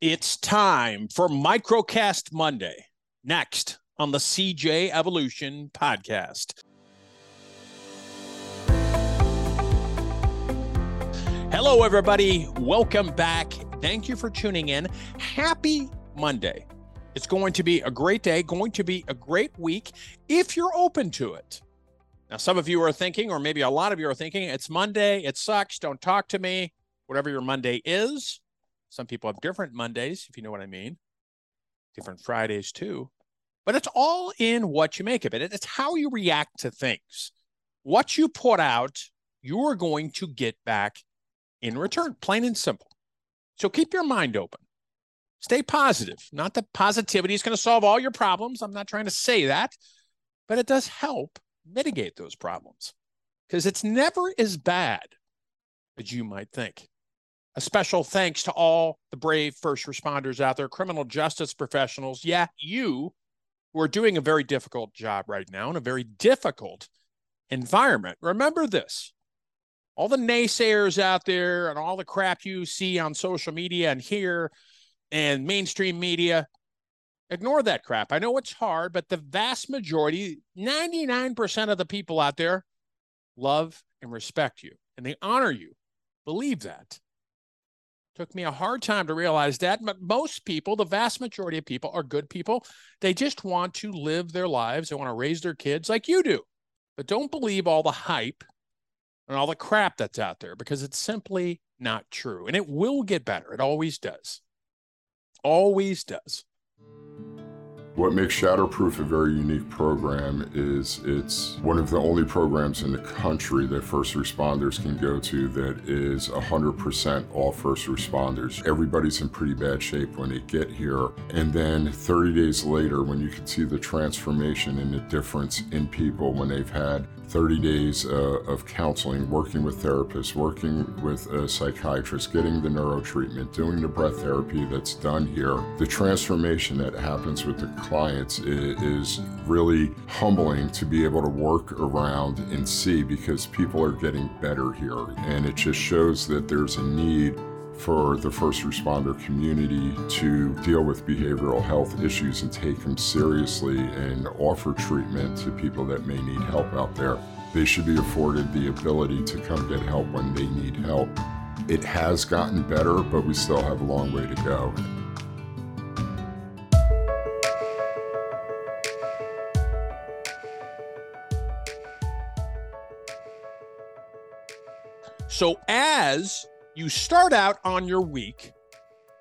It's time for Microcast Monday. Next on the CJ Evolution podcast. Hello, everybody. Welcome back. Thank you for tuning in. Happy Monday. It's going to be a great day, going to be a great week if you're open to it. Now, some of you are thinking, or maybe a lot of you are thinking, it's Monday, it sucks, don't talk to me, whatever your Monday is. Some people have different Mondays, if you know what I mean, different Fridays too. But it's all in what you make of it. It's how you react to things. What you put out, you're going to get back in return, plain and simple. So keep your mind open. Stay positive. Not that positivity is going to solve all your problems. I'm not trying to say that, but it does help mitigate those problems because it's never as bad as you might think. A special thanks to all the brave first responders out there, criminal justice professionals. Yeah, you who are doing a very difficult job right now in a very difficult environment. Remember this all the naysayers out there and all the crap you see on social media and here and mainstream media, ignore that crap. I know it's hard, but the vast majority, 99% of the people out there, love and respect you and they honor you. Believe that. Took me a hard time to realize that, but most people, the vast majority of people, are good people. They just want to live their lives. They want to raise their kids like you do. But don't believe all the hype and all the crap that's out there because it's simply not true. And it will get better. It always does. Always does. What makes Shatterproof a very unique program is it's one of the only programs in the country that first responders can go to that is 100% all first responders. Everybody's in pretty bad shape when they get here. And then 30 days later, when you can see the transformation and the difference in people when they've had 30 days uh, of counseling, working with therapists, working with a psychiatrist, getting the neuro treatment, doing the breath therapy that's done here. The transformation that happens with the clients really humbling to be able to work around and see because people are getting better here. And it just shows that there's a need for the first responder community to deal with behavioral health issues and take them seriously and offer treatment to people that may need help out there. They should be afforded the ability to come get help when they need help. It has gotten better, but we still have a long way to go. So, as you start out on your week,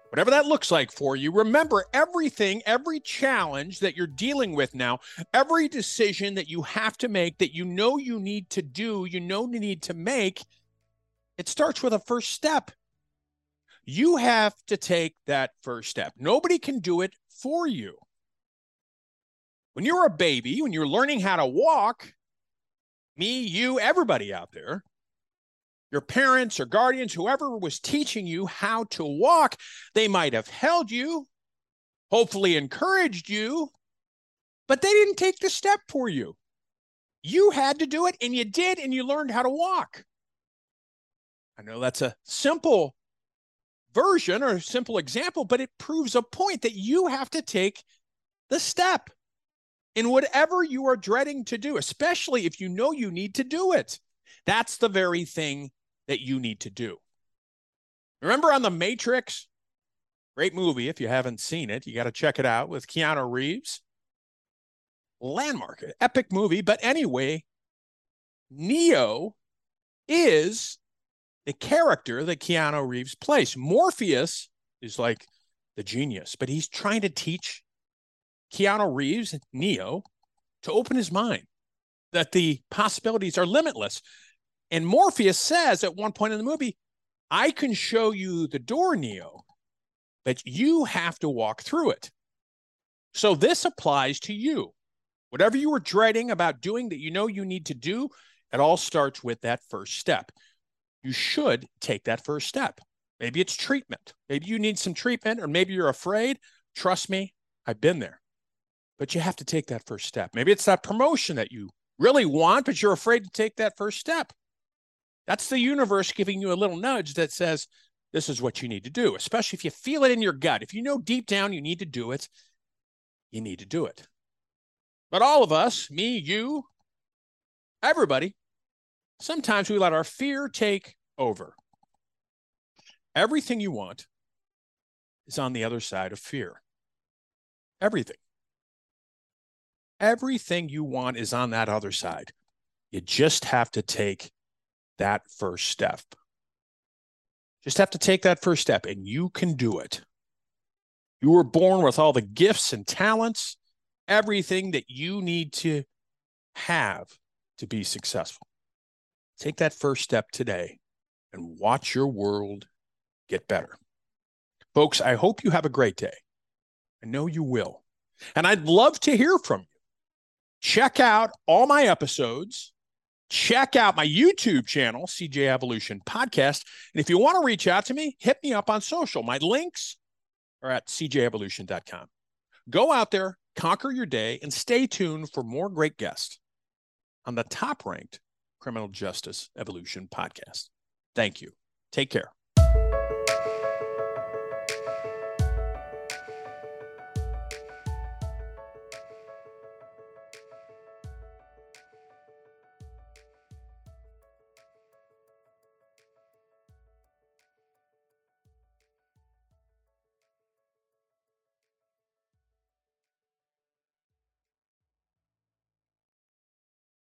whatever that looks like for you, remember everything, every challenge that you're dealing with now, every decision that you have to make that you know you need to do, you know you need to make, it starts with a first step. You have to take that first step. Nobody can do it for you. When you're a baby, when you're learning how to walk, me, you, everybody out there, your parents or guardians, whoever was teaching you how to walk, they might have held you, hopefully encouraged you, but they didn't take the step for you. You had to do it and you did, and you learned how to walk. I know that's a simple version or simple example, but it proves a point that you have to take the step in whatever you are dreading to do, especially if you know you need to do it. That's the very thing that you need to do. Remember on The Matrix? Great movie. If you haven't seen it, you got to check it out with Keanu Reeves. Landmark, epic movie. But anyway, Neo is the character that Keanu Reeves plays. Morpheus is like the genius, but he's trying to teach Keanu Reeves, Neo, to open his mind that the possibilities are limitless. And Morpheus says at one point in the movie, I can show you the door, Neo, but you have to walk through it. So this applies to you. Whatever you were dreading about doing that you know you need to do, it all starts with that first step. You should take that first step. Maybe it's treatment. Maybe you need some treatment, or maybe you're afraid. Trust me, I've been there. But you have to take that first step. Maybe it's that promotion that you really want, but you're afraid to take that first step. That's the universe giving you a little nudge that says, this is what you need to do, especially if you feel it in your gut. If you know deep down you need to do it, you need to do it. But all of us, me, you, everybody, sometimes we let our fear take over. Everything you want is on the other side of fear. Everything. Everything you want is on that other side. You just have to take that first step. Just have to take that first step, and you can do it. You were born with all the gifts and talents, everything that you need to have to be successful. Take that first step today and watch your world get better. Folks, I hope you have a great day. I know you will. And I'd love to hear from you. Check out all my episodes. Check out my YouTube channel, CJ Evolution Podcast. And if you want to reach out to me, hit me up on social. My links are at cjevolution.com. Go out there, conquer your day, and stay tuned for more great guests on the top ranked Criminal Justice Evolution podcast. Thank you. Take care.